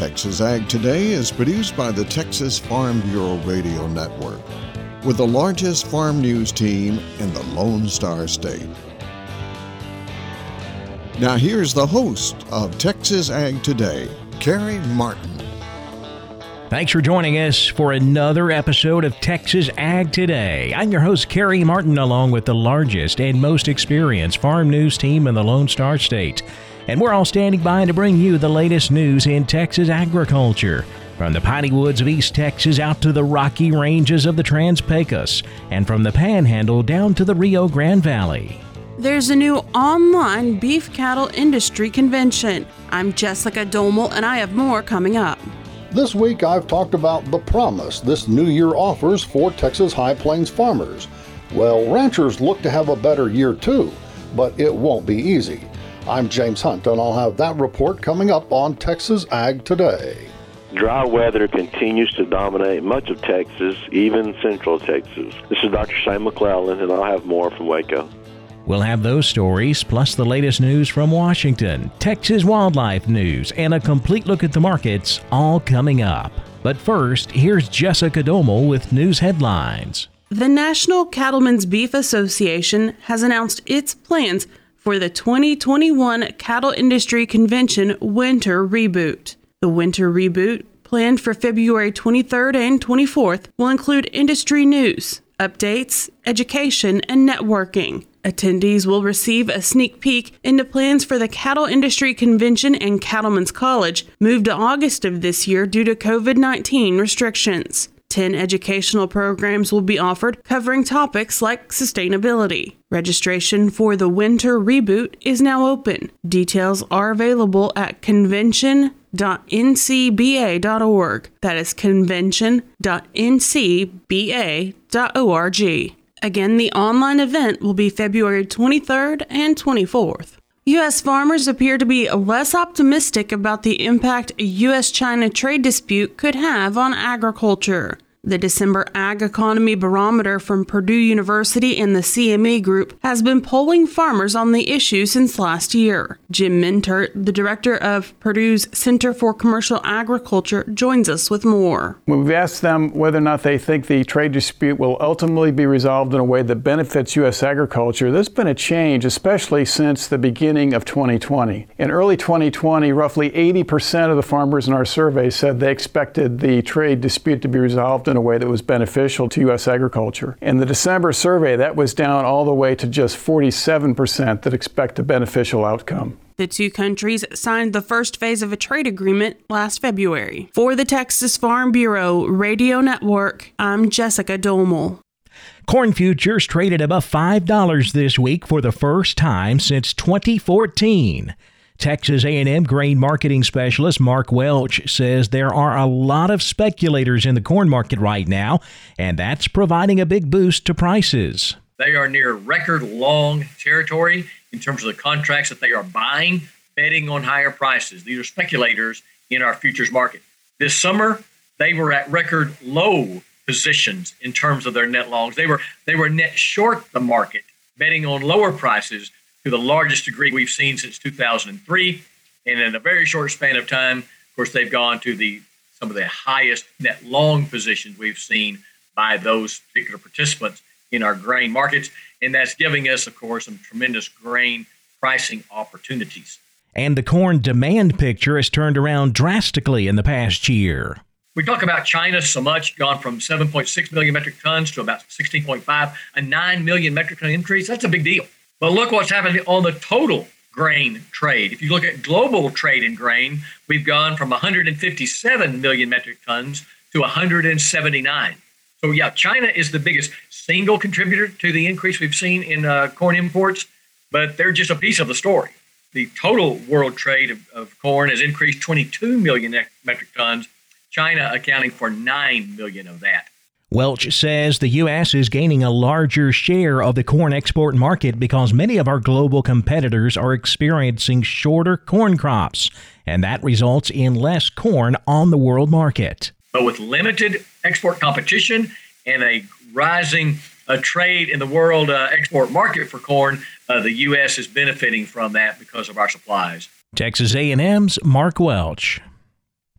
Texas Ag Today is produced by the Texas Farm Bureau Radio Network, with the largest farm news team in the Lone Star State. Now, here's the host of Texas Ag Today, Carey Martin. Thanks for joining us for another episode of Texas Ag Today. I'm your host, Carey Martin, along with the largest and most experienced farm news team in the Lone Star State. And we're all standing by to bring you the latest news in Texas agriculture. From the piney woods of East Texas out to the rocky ranges of the Trans Pecos, and from the Panhandle down to the Rio Grande Valley. There's a new online beef cattle industry convention. I'm Jessica Domel, and I have more coming up. This week I've talked about the promise this new year offers for Texas High Plains farmers. Well, ranchers look to have a better year too, but it won't be easy. I'm James Hunt, and I'll have that report coming up on Texas Ag Today. Dry weather continues to dominate much of Texas, even central Texas. This is Dr. Shane McClellan, and I'll have more from Waco. We'll have those stories, plus the latest news from Washington, Texas wildlife news, and a complete look at the markets, all coming up. But first, here's Jessica Domel with news headlines. The National Cattlemen's Beef Association has announced its plans for the 2021 Cattle Industry Convention Winter Reboot. The Winter Reboot, planned for February 23rd and 24th, will include industry news, updates, education, and networking. Attendees will receive a sneak peek into plans for the Cattle Industry Convention and Cattlemen's College, moved to August of this year due to COVID 19 restrictions. 10 educational programs will be offered covering topics like sustainability. Registration for the Winter Reboot is now open. Details are available at convention.ncba.org. That is convention.ncba.org. Again, the online event will be February 23rd and 24th. U.S. farmers appear to be less optimistic about the impact a U.S. China trade dispute could have on agriculture. The December Ag Economy Barometer from Purdue University and the CME Group has been polling farmers on the issue since last year. Jim Mintert, the director of Purdue's Center for Commercial Agriculture, joins us with more. We've asked them whether or not they think the trade dispute will ultimately be resolved in a way that benefits U.S. agriculture. There's been a change, especially since the beginning of 2020. In early 2020, roughly 80% of the farmers in our survey said they expected the trade dispute to be resolved in a way that was beneficial to U.S. agriculture. In the December survey, that was down all the way to just 47% that expect a beneficial outcome. The two countries signed the first phase of a trade agreement last February. For the Texas Farm Bureau Radio Network, I'm Jessica Domel. Corn futures traded above $5 this week for the first time since 2014. Texas A&M grain marketing specialist Mark Welch says there are a lot of speculators in the corn market right now, and that's providing a big boost to prices. They are near record long territory in terms of the contracts that they are buying, betting on higher prices. These are speculators in our futures market. This summer, they were at record low positions in terms of their net longs. They were they were net short the market, betting on lower prices to the largest degree we've seen since 2003. And in a very short span of time, of course, they've gone to the some of the highest net long positions we've seen by those particular participants in our grain markets. And that's giving us, of course, some tremendous grain pricing opportunities. And the corn demand picture has turned around drastically in the past year. We talk about China so much, gone from 7.6 million metric tons to about 16.5, a 9 million metric ton increase. That's a big deal. But look what's happening on the total grain trade. If you look at global trade in grain, we've gone from 157 million metric tons to 179. So, yeah, China is the biggest single contributor to the increase we've seen in uh, corn imports, but they're just a piece of the story. The total world trade of, of corn has increased 22 million metric tons China accounting for 9 million of that. Welch says the U.S. is gaining a larger share of the corn export market because many of our global competitors are experiencing shorter corn crops, and that results in less corn on the world market. But with limited export competition and a rising uh, trade in the world uh, export market for corn, uh, the U.S. is benefiting from that because of our supplies. Texas A&M's Mark Welch.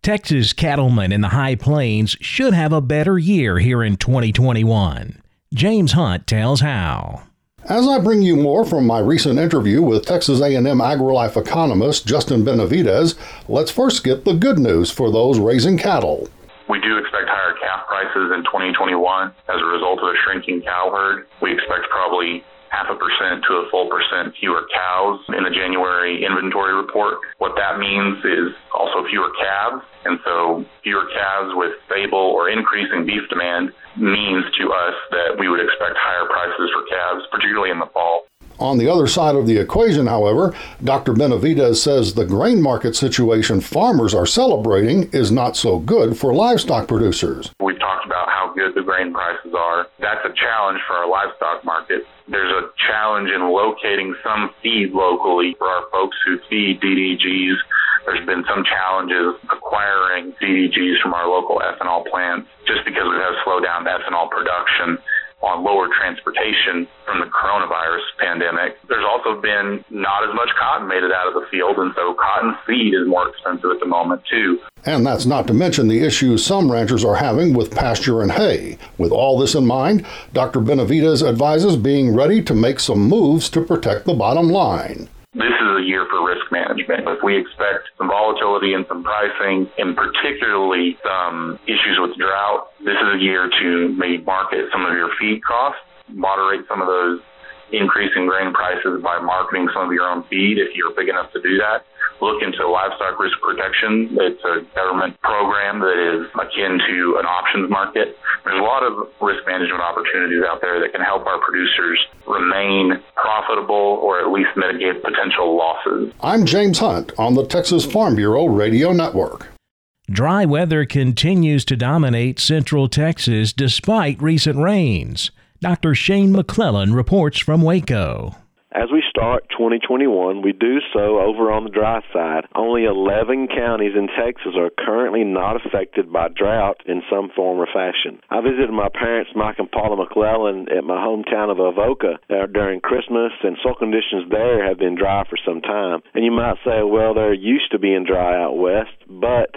Texas cattlemen in the High Plains should have a better year here in 2021. James Hunt tells how. As I bring you more from my recent interview with Texas A&M AgriLife economist Justin Benavides, let's first get the good news for those raising cattle. We do expect higher calf prices in 2021 as a result of a shrinking cow herd. We expect probably half a percent to a full percent fewer cows in the January inventory report. What that means is also fewer calves. And so fewer calves with stable or increasing beef demand means to us that we would expect higher prices for calves, particularly in the fall. On the other side of the equation, however, Dr. Benavides says the grain market situation farmers are celebrating is not so good for livestock producers. We've talked about how good the grain prices are. That's a challenge for our livestock market. There's a challenge in locating some feed locally for our folks who feed DDGs. There's been some challenges acquiring DDGs from our local ethanol plants just because we've slowed down ethanol production on lower transportation from the coronavirus pandemic. There's also been not as much cotton made it out of the field, and so cotton seed is more expensive at the moment, too. And that's not to mention the issues some ranchers are having with pasture and hay. With all this in mind, Dr. Benavides advises being ready to make some moves to protect the bottom line this is a year for risk management. If we expect some volatility and some pricing, and particularly some issues with drought, this is a year to maybe market some of your feed costs, moderate some of those increasing grain prices by marketing some of your own feed if you're big enough to do that look into livestock risk protection. It's a government program that is akin to an options market. There's a lot of risk management opportunities out there that can help our producers remain profitable or at least mitigate potential losses. I'm James Hunt on the Texas Farm Bureau Radio Network. Dry weather continues to dominate central Texas despite recent rains. Dr. Shane McClellan reports from Waco. As we start 2021, we do so over on the dry side. Only 11 counties in Texas are currently not affected by drought in some form or fashion. I visited my parents, Mike and Paula McClellan, at my hometown of Avoca uh, during Christmas, and soil conditions there have been dry for some time. And you might say, well, they're used to being dry out west, but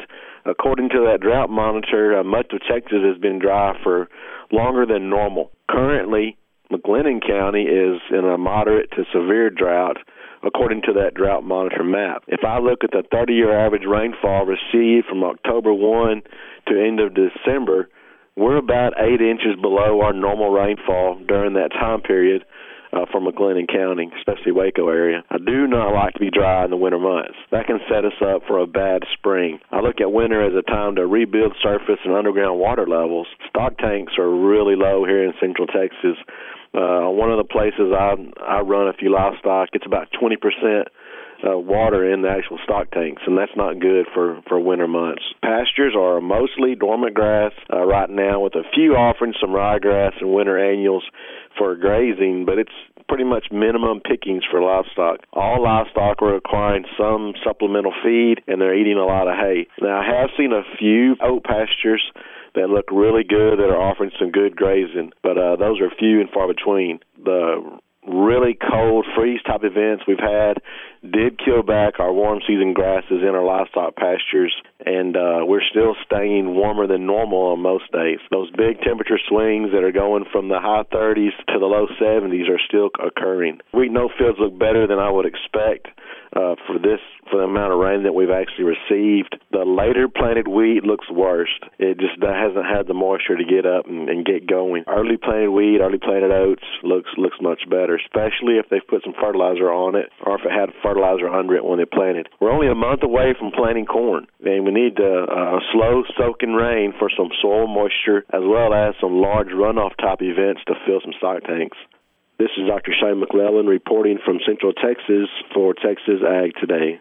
according to that drought monitor, uh, much of Texas has been dry for longer than normal. Currently, McLennan County is in a moderate to severe drought according to that drought monitor map. If I look at the 30 year average rainfall received from October 1 to end of December, we're about 8 inches below our normal rainfall during that time period uh, for McLennan County, especially Waco area. I do not like to be dry in the winter months. That can set us up for a bad spring. I look at winter as a time to rebuild surface and underground water levels. Stock tanks are really low here in central Texas. Uh, one of the places I I run a few livestock, it's about 20 percent uh, water in the actual stock tanks, and that's not good for for winter months. Pastures are mostly dormant grass uh, right now, with a few offering some ryegrass and winter annuals for grazing, but it's pretty much minimum pickings for livestock. All livestock are acquiring some supplemental feed, and they're eating a lot of hay. Now, I have seen a few oat pastures that look really good that are offering some good grazing, but uh, those are few and far between. The really cold freeze type events we've had did kill back our warm season grasses in our livestock pastures, and uh, we're still staying warmer than normal on most days. Those big temperature swings that are going from the high 30s to the low 70s are still occurring. Wheat no fields look better than I would expect uh, for this the amount of rain that we've actually received. The later planted wheat looks worse. It just hasn't had the moisture to get up and, and get going. Early planted wheat, early planted oats looks looks much better, especially if they've put some fertilizer on it or if it had fertilizer under it when they planted. We're only a month away from planting corn, and we need uh, a slow soaking rain for some soil moisture as well as some large runoff type events to fill some stock tanks. This is Dr. Shane McClellan reporting from Central Texas for Texas Ag Today.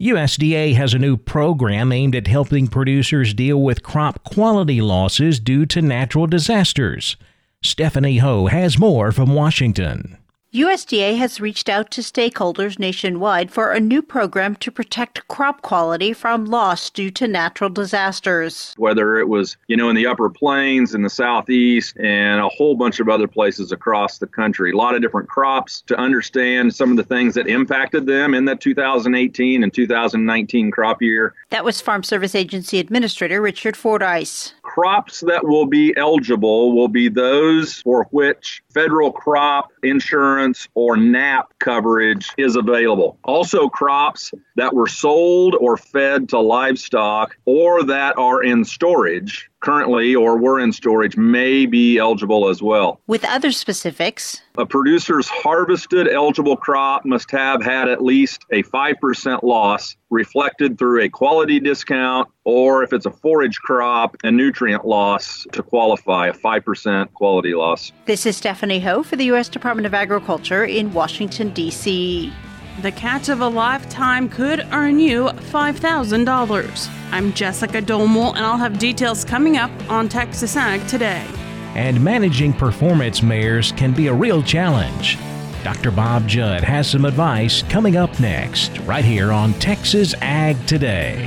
USDA has a new program aimed at helping producers deal with crop quality losses due to natural disasters. Stephanie Ho has more from Washington. USDA has reached out to stakeholders nationwide for a new program to protect crop quality from loss due to natural disasters. Whether it was, you know, in the upper plains, in the southeast, and a whole bunch of other places across the country. A lot of different crops to understand some of the things that impacted them in that 2018 and 2019 crop year. That was Farm Service Agency Administrator Richard Fordyce. Crops that will be eligible will be those for which federal crop insurance or NAP coverage is available. Also, crops that were sold or fed to livestock or that are in storage currently or were in storage may be eligible as well. With other specifics, a producer's harvested eligible crop must have had at least a 5% loss reflected through a quality discount or if it's a forage crop, a nutrient loss to qualify, a 5% quality loss. This is Stephanie Ho for the U.S. Department of Agriculture in Washington, D.C. The catch of a lifetime could earn you $5,000. I'm Jessica Domel, and I'll have details coming up on Texas Ag today. And managing performance mares can be a real challenge. Dr. Bob Judd has some advice coming up next, right here on Texas Ag Today.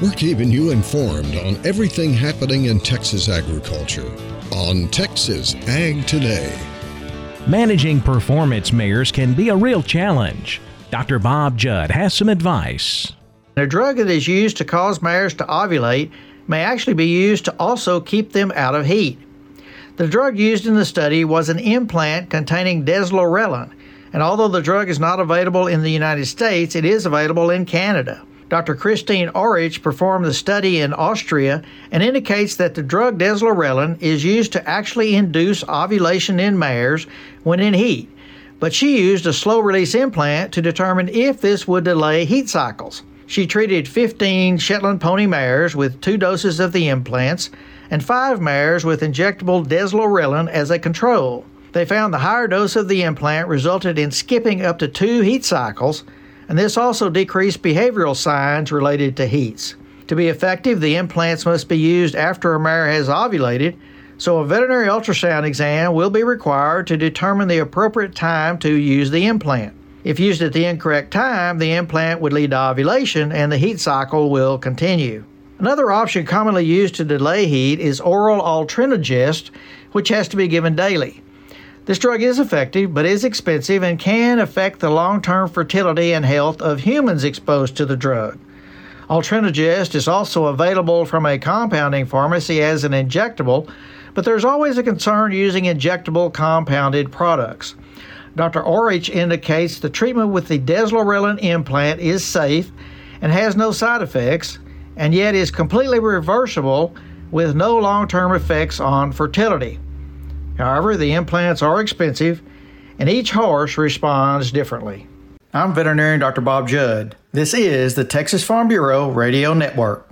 We're keeping you informed on everything happening in Texas agriculture on Texas Ag Today. Managing performance mares can be a real challenge. Dr. Bob Judd has some advice. A drug that is used to cause mares to ovulate may actually be used to also keep them out of heat. The drug used in the study was an implant containing deslorelin, and although the drug is not available in the United States, it is available in Canada. Dr. Christine Aurich performed the study in Austria and indicates that the drug deslorelin is used to actually induce ovulation in mares when in heat. But she used a slow release implant to determine if this would delay heat cycles. She treated 15 Shetland pony mares with two doses of the implants and five mares with injectable deslorelin as a control. They found the higher dose of the implant resulted in skipping up to two heat cycles and this also decreased behavioral signs related to heats. To be effective, the implants must be used after a mare has ovulated, so a veterinary ultrasound exam will be required to determine the appropriate time to use the implant. If used at the incorrect time, the implant would lead to ovulation and the heat cycle will continue. Another option commonly used to delay heat is oral altrenogest, which has to be given daily. This drug is effective but is expensive and can affect the long term fertility and health of humans exposed to the drug. Altrenogest is also available from a compounding pharmacy as an injectable, but there's always a concern using injectable compounded products. Dr. Aurich indicates the treatment with the deslorelin implant is safe and has no side effects, and yet is completely reversible with no long term effects on fertility. However, the implants are expensive, and each horse responds differently. I'm veterinarian Dr. Bob Judd. This is the Texas Farm Bureau Radio Network.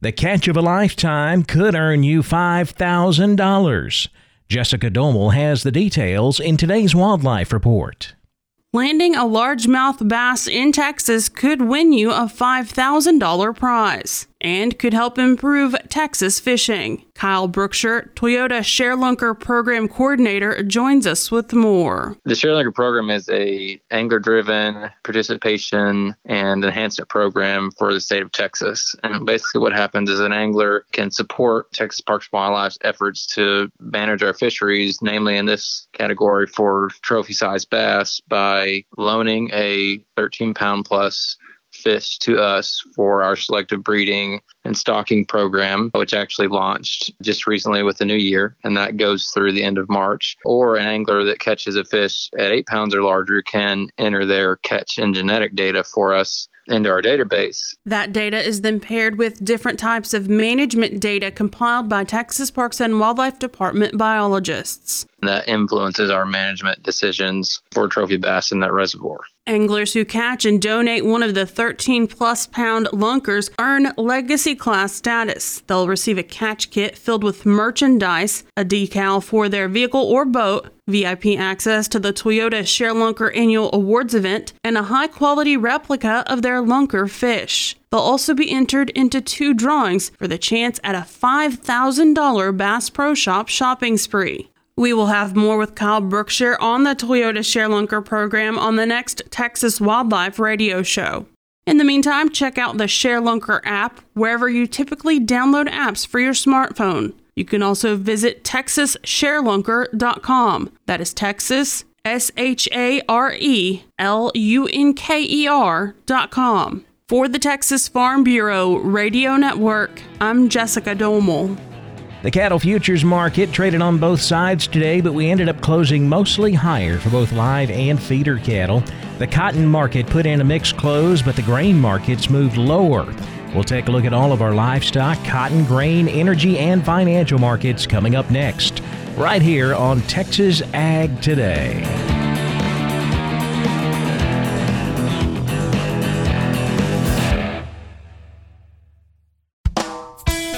The catch of a lifetime could earn you $5,000. Jessica Domel has the details in today's Wildlife Report. Landing a largemouth bass in Texas could win you a $5,000 prize and could help improve Texas fishing. Kyle Brookshire, Toyota ShareLunker Program Coordinator, joins us with more. The ShareLunker program is a angler-driven participation and enhancement program for the state of Texas. And basically what happens is an angler can support Texas Parks and Wildlife's efforts to manage our fisheries, namely in this category for trophy-sized bass, by loaning a 13-pound plus fish to us for our selective breeding and stocking program, which actually launched just recently with the new year, and that goes through the end of March. Or an angler that catches a fish at eight pounds or larger can enter their catch and genetic data for us into our database. That data is then paired with different types of management data compiled by Texas Parks and Wildlife Department biologists. That influences our management decisions for trophy bass in that reservoir. Anglers who catch and donate one of the 13 plus pound lunkers earn legacy class status. They'll receive a catch kit filled with merchandise, a decal for their vehicle or boat, VIP access to the Toyota ShareLunker annual awards event, and a high quality replica of their lunker fish. They'll also be entered into two drawings for the chance at a $5,000 Bass Pro Shop shopping spree. We will have more with Kyle Brookshire on the Toyota ShareLunker program on the next Texas Wildlife Radio Show. In the meantime, check out the ShareLunker app wherever you typically download apps for your smartphone. You can also visit texassharelunker.com. That is Texas, S H A R E L U N K E R.com. For the Texas Farm Bureau Radio Network, I'm Jessica Domel. The cattle futures market traded on both sides today, but we ended up closing mostly higher for both live and feeder cattle. The cotton market put in a mixed close, but the grain markets moved lower. We'll take a look at all of our livestock, cotton, grain, energy, and financial markets coming up next, right here on Texas Ag Today.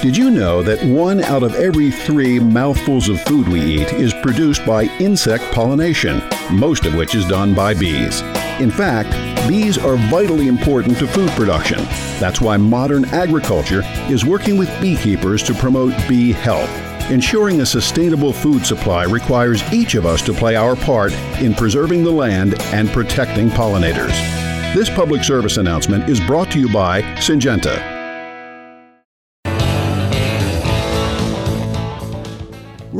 Did you know that one out of every three mouthfuls of food we eat is produced by insect pollination, most of which is done by bees? In fact, bees are vitally important to food production. That's why modern agriculture is working with beekeepers to promote bee health. Ensuring a sustainable food supply requires each of us to play our part in preserving the land and protecting pollinators. This public service announcement is brought to you by Syngenta.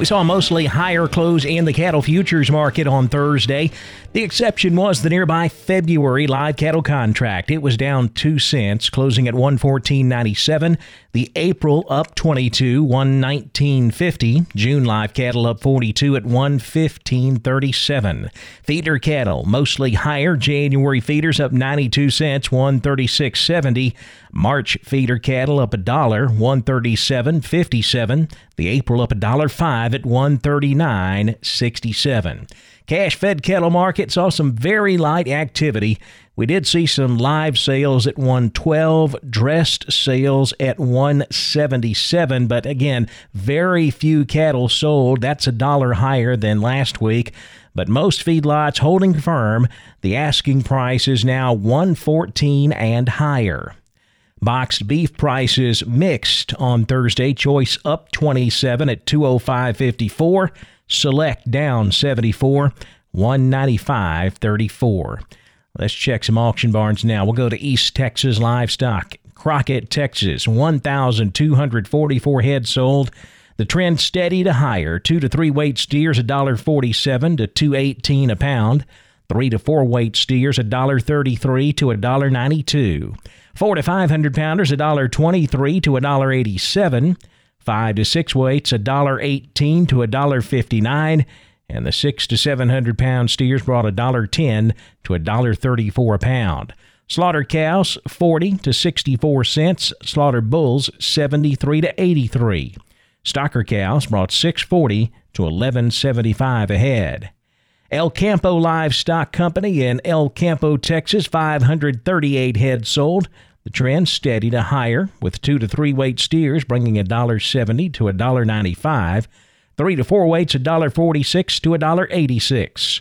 We saw mostly higher close in the cattle futures market on Thursday. The exception was the nearby February live cattle contract. It was down 2 cents, closing at 114.97. The April up 22, 119.50. June live cattle up 42 at 115.37. Feeder cattle mostly higher. January feeders up 92 cents, 136.70. March feeder cattle up a dollar, 137.57. The April up a dollar 5 at 139.67. Cash fed cattle market saw some very light activity. We did see some live sales at 112, dressed sales at 177, but again, very few cattle sold. That's a dollar higher than last week. But most feedlots holding firm. The asking price is now 114 and higher. Boxed beef prices mixed on Thursday. Choice up 27 at 205.54. Select down 74, 195.34. Let's check some auction barns now. We'll go to East Texas Livestock. Crockett, Texas, 1,244 heads sold. The trend steady to higher. Two to three weight steers $1.47 to 218 a pound. Three to four weight steers $1.33 to $1.92. Four to five hundred pounders $1.23 to $1.87. Five to six weights $1.18 to $1.59 and the six to seven hundred pound steers brought $1.10 to $1.34 a pound. Slaughter cows 40 to 64 cents, slaughter bulls 73 to 83. Stocker cows brought 640 to 1175 a head. El Campo Livestock Company in El Campo, Texas, 538 head sold. The trend steady to higher, with two to three weight steers bringing $1.70 to $1.95. Three to four weights $1.46 to $1.86.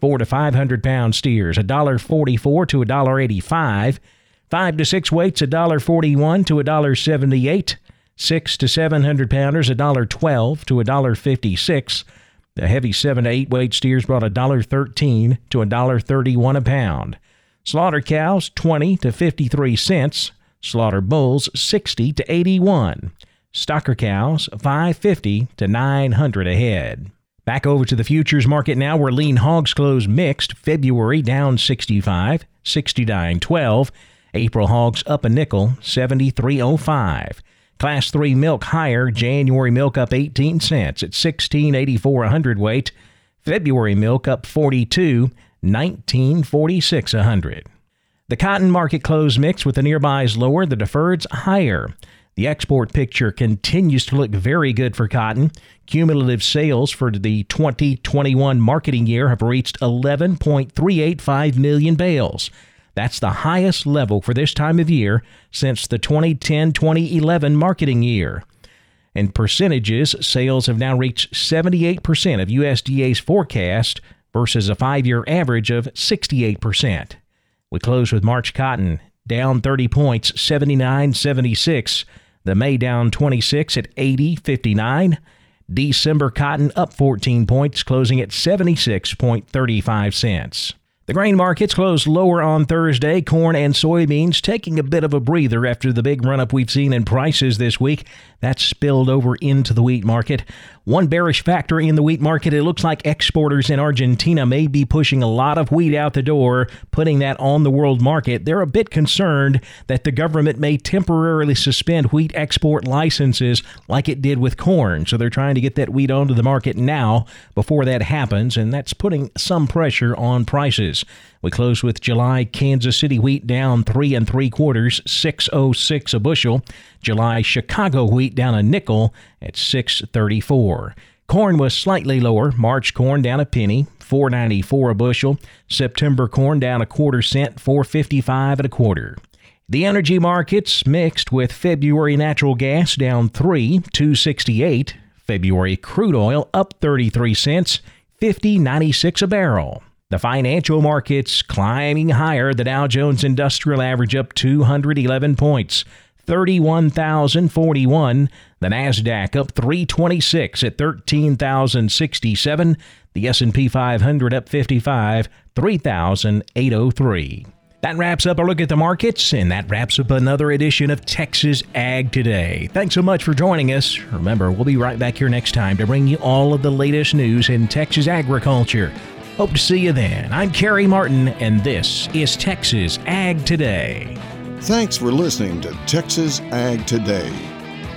Four to five hundred pound steers $1.44 to $1.85. Five to six weights $1.41 to $1.78. Six to seven hundred pounders $1.12 to $1.56. The heavy seven to eight weight steers brought $1.13 to $1.31 a pound. Slaughter cows 20 to 53 cents. Slaughter bulls 60 to 81. Stocker cows 550 to 900 a head. Back over to the futures market now, where lean hogs closed mixed. February down 65, 69.12. April hogs up a nickel, 73.05. Class 3 milk higher, January milk up 18 cents at 16.84 a hundredweight. February milk up 42, 19.46 a hundred. The cotton market closed mixed with the nearbys lower, the deferreds higher. The export picture continues to look very good for cotton. Cumulative sales for the 2021 marketing year have reached 11.385 million bales. That's the highest level for this time of year since the 2010 2011 marketing year. In percentages, sales have now reached 78% of USDA's forecast versus a five year average of 68%. We close with March cotton down 30 points, 79.76. The May down 26 at 80.59. December cotton up 14 points, closing at 76.35 cents. The grain markets closed lower on Thursday. Corn and soybeans taking a bit of a breather after the big run up we've seen in prices this week. That spilled over into the wheat market. One bearish factor in the wheat market, it looks like exporters in Argentina may be pushing a lot of wheat out the door, putting that on the world market. They're a bit concerned that the government may temporarily suspend wheat export licenses like it did with corn. So they're trying to get that wheat onto the market now before that happens, and that's putting some pressure on prices. We close with July Kansas City wheat down three and three quarters, 606 a bushel. July Chicago wheat down a nickel at 634. Corn was slightly lower. March corn down a penny, 494 a bushel. September corn down a quarter cent, 455 and a quarter. The energy markets mixed with February natural gas down 3, 268. February crude oil up 33 cents, 50.96 a barrel. The financial markets climbing higher. The Dow Jones Industrial Average up 211 points, 31,041. The Nasdaq up 326 at 13,067. The S&P 500 up 55, 3,803. That wraps up our look at the markets, and that wraps up another edition of Texas Ag Today. Thanks so much for joining us. Remember, we'll be right back here next time to bring you all of the latest news in Texas agriculture. Hope to see you then. I'm Carey Martin, and this is Texas Ag Today. Thanks for listening to Texas Ag Today.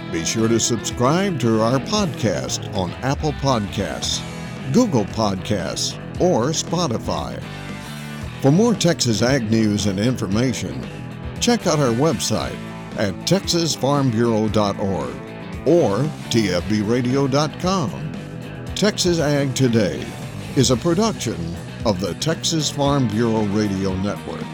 Be sure to subscribe to our podcast on Apple Podcasts, Google Podcasts, or Spotify. For more Texas Ag news and information, check out our website at texasfarmbureau.org or tfbradio.com. Texas Ag Today is a production of the Texas Farm Bureau Radio Network.